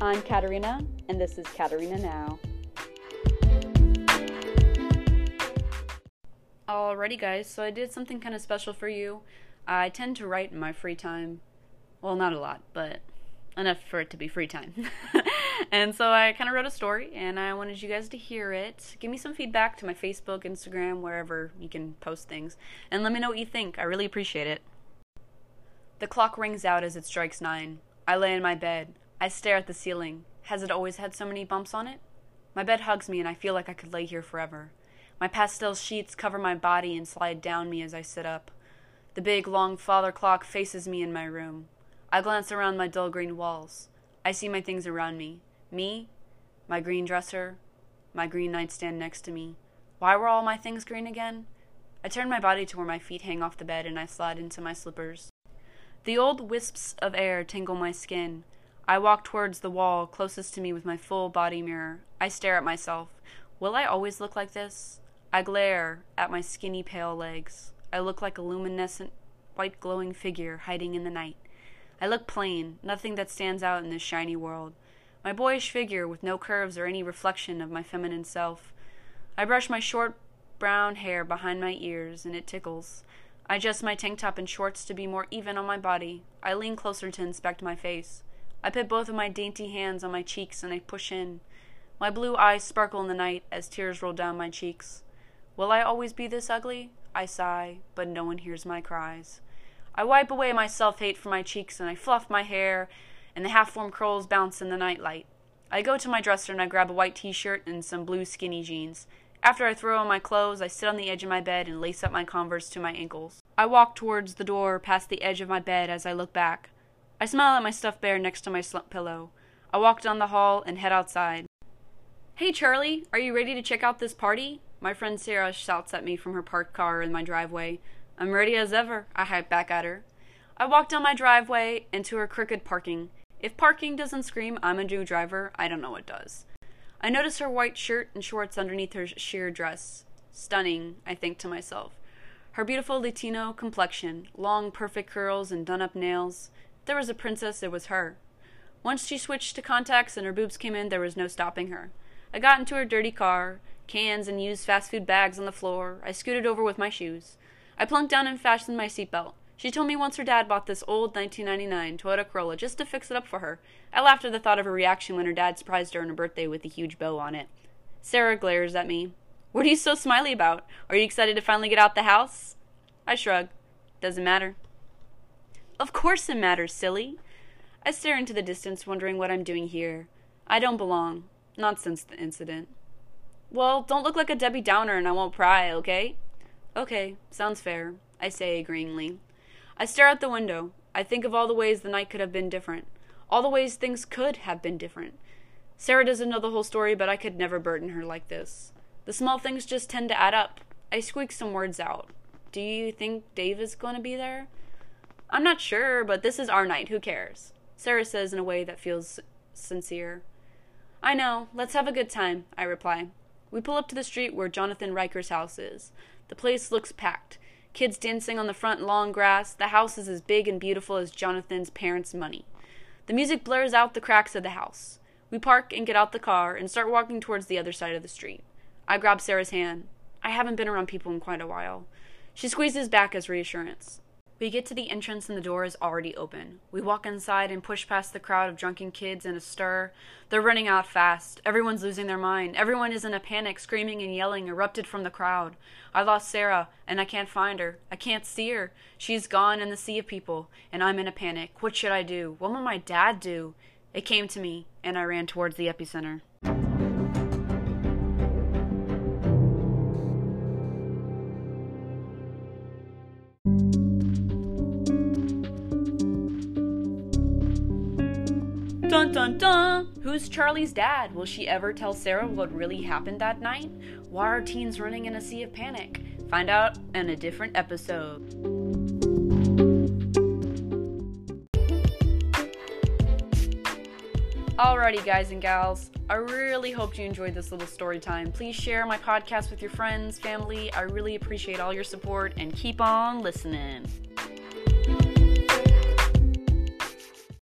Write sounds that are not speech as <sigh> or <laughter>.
I'm Katarina, and this is Katarina Now. Alrighty, guys, so I did something kind of special for you. I tend to write in my free time. Well, not a lot, but enough for it to be free time. <laughs> and so I kind of wrote a story, and I wanted you guys to hear it. Give me some feedback to my Facebook, Instagram, wherever you can post things, and let me know what you think. I really appreciate it. The clock rings out as it strikes nine. I lay in my bed. I stare at the ceiling. Has it always had so many bumps on it? My bed hugs me, and I feel like I could lay here forever. My pastel sheets cover my body and slide down me as I sit up. The big, long father clock faces me in my room. I glance around my dull green walls. I see my things around me. Me, my green dresser, my green nightstand next to me. Why were all my things green again? I turn my body to where my feet hang off the bed and I slide into my slippers. The old wisps of air tingle my skin. I walk towards the wall closest to me with my full body mirror. I stare at myself. Will I always look like this? I glare at my skinny, pale legs. I look like a luminescent, white glowing figure hiding in the night. I look plain, nothing that stands out in this shiny world. My boyish figure with no curves or any reflection of my feminine self. I brush my short brown hair behind my ears, and it tickles. I adjust my tank top and shorts to be more even on my body. I lean closer to inspect my face. I put both of my dainty hands on my cheeks and I push in. My blue eyes sparkle in the night as tears roll down my cheeks. Will I always be this ugly? I sigh, but no one hears my cries. I wipe away my self hate from my cheeks and I fluff my hair, and the half formed curls bounce in the nightlight. I go to my dresser and I grab a white t shirt and some blue skinny jeans. After I throw on my clothes, I sit on the edge of my bed and lace up my Converse to my ankles. I walk towards the door past the edge of my bed as I look back. I smile at my stuffed bear next to my slump pillow. I walk down the hall and head outside. Hey Charlie, are you ready to check out this party? My friend Sarah shouts at me from her parked car in my driveway. I'm ready as ever, I hype back at her. I walk down my driveway into her crooked parking. If parking doesn't scream I'm a new driver, I don't know what does. I notice her white shirt and shorts underneath her sheer dress. Stunning, I think to myself. Her beautiful Latino complexion, long perfect curls and done up nails. There was a princess, it was her. Once she switched to contacts and her boobs came in, there was no stopping her. I got into her dirty car, cans and used fast food bags on the floor. I scooted over with my shoes. I plunked down and fastened my seatbelt. She told me once her dad bought this old 1999 Toyota Corolla just to fix it up for her. I laughed at the thought of her reaction when her dad surprised her on her birthday with a huge bow on it. Sarah glares at me. What are you so smiley about? Are you excited to finally get out the house? I shrug. Doesn't matter. Of course it matters, silly. I stare into the distance, wondering what I'm doing here. I don't belong. Not since the incident. Well, don't look like a Debbie Downer and I won't pry, okay? Okay, sounds fair, I say agreeingly. I stare out the window. I think of all the ways the night could have been different. All the ways things could have been different. Sarah doesn't know the whole story, but I could never burden her like this. The small things just tend to add up. I squeak some words out. Do you think Dave is going to be there? I'm not sure, but this is our night. Who cares? Sarah says in a way that feels sincere. I know. Let's have a good time, I reply. We pull up to the street where Jonathan Riker's house is. The place looks packed. Kids dancing on the front long grass. The house is as big and beautiful as Jonathan's parents' money. The music blurs out the cracks of the house. We park and get out the car and start walking towards the other side of the street. I grab Sarah's hand. I haven't been around people in quite a while. She squeezes back as reassurance. We get to the entrance and the door is already open. We walk inside and push past the crowd of drunken kids in a stir. They're running out fast. Everyone's losing their mind. Everyone is in a panic, screaming and yelling erupted from the crowd. I lost Sarah, and I can't find her. I can't see her. She's gone in the sea of people, and I'm in a panic. What should I do? What will my dad do? It came to me, and I ran towards the epicenter. Dun dun dun! Who's Charlie's dad? Will she ever tell Sarah what really happened that night? Why are teens running in a sea of panic? Find out in a different episode. Alrighty, guys and gals, I really hope you enjoyed this little story time. Please share my podcast with your friends, family. I really appreciate all your support and keep on listening.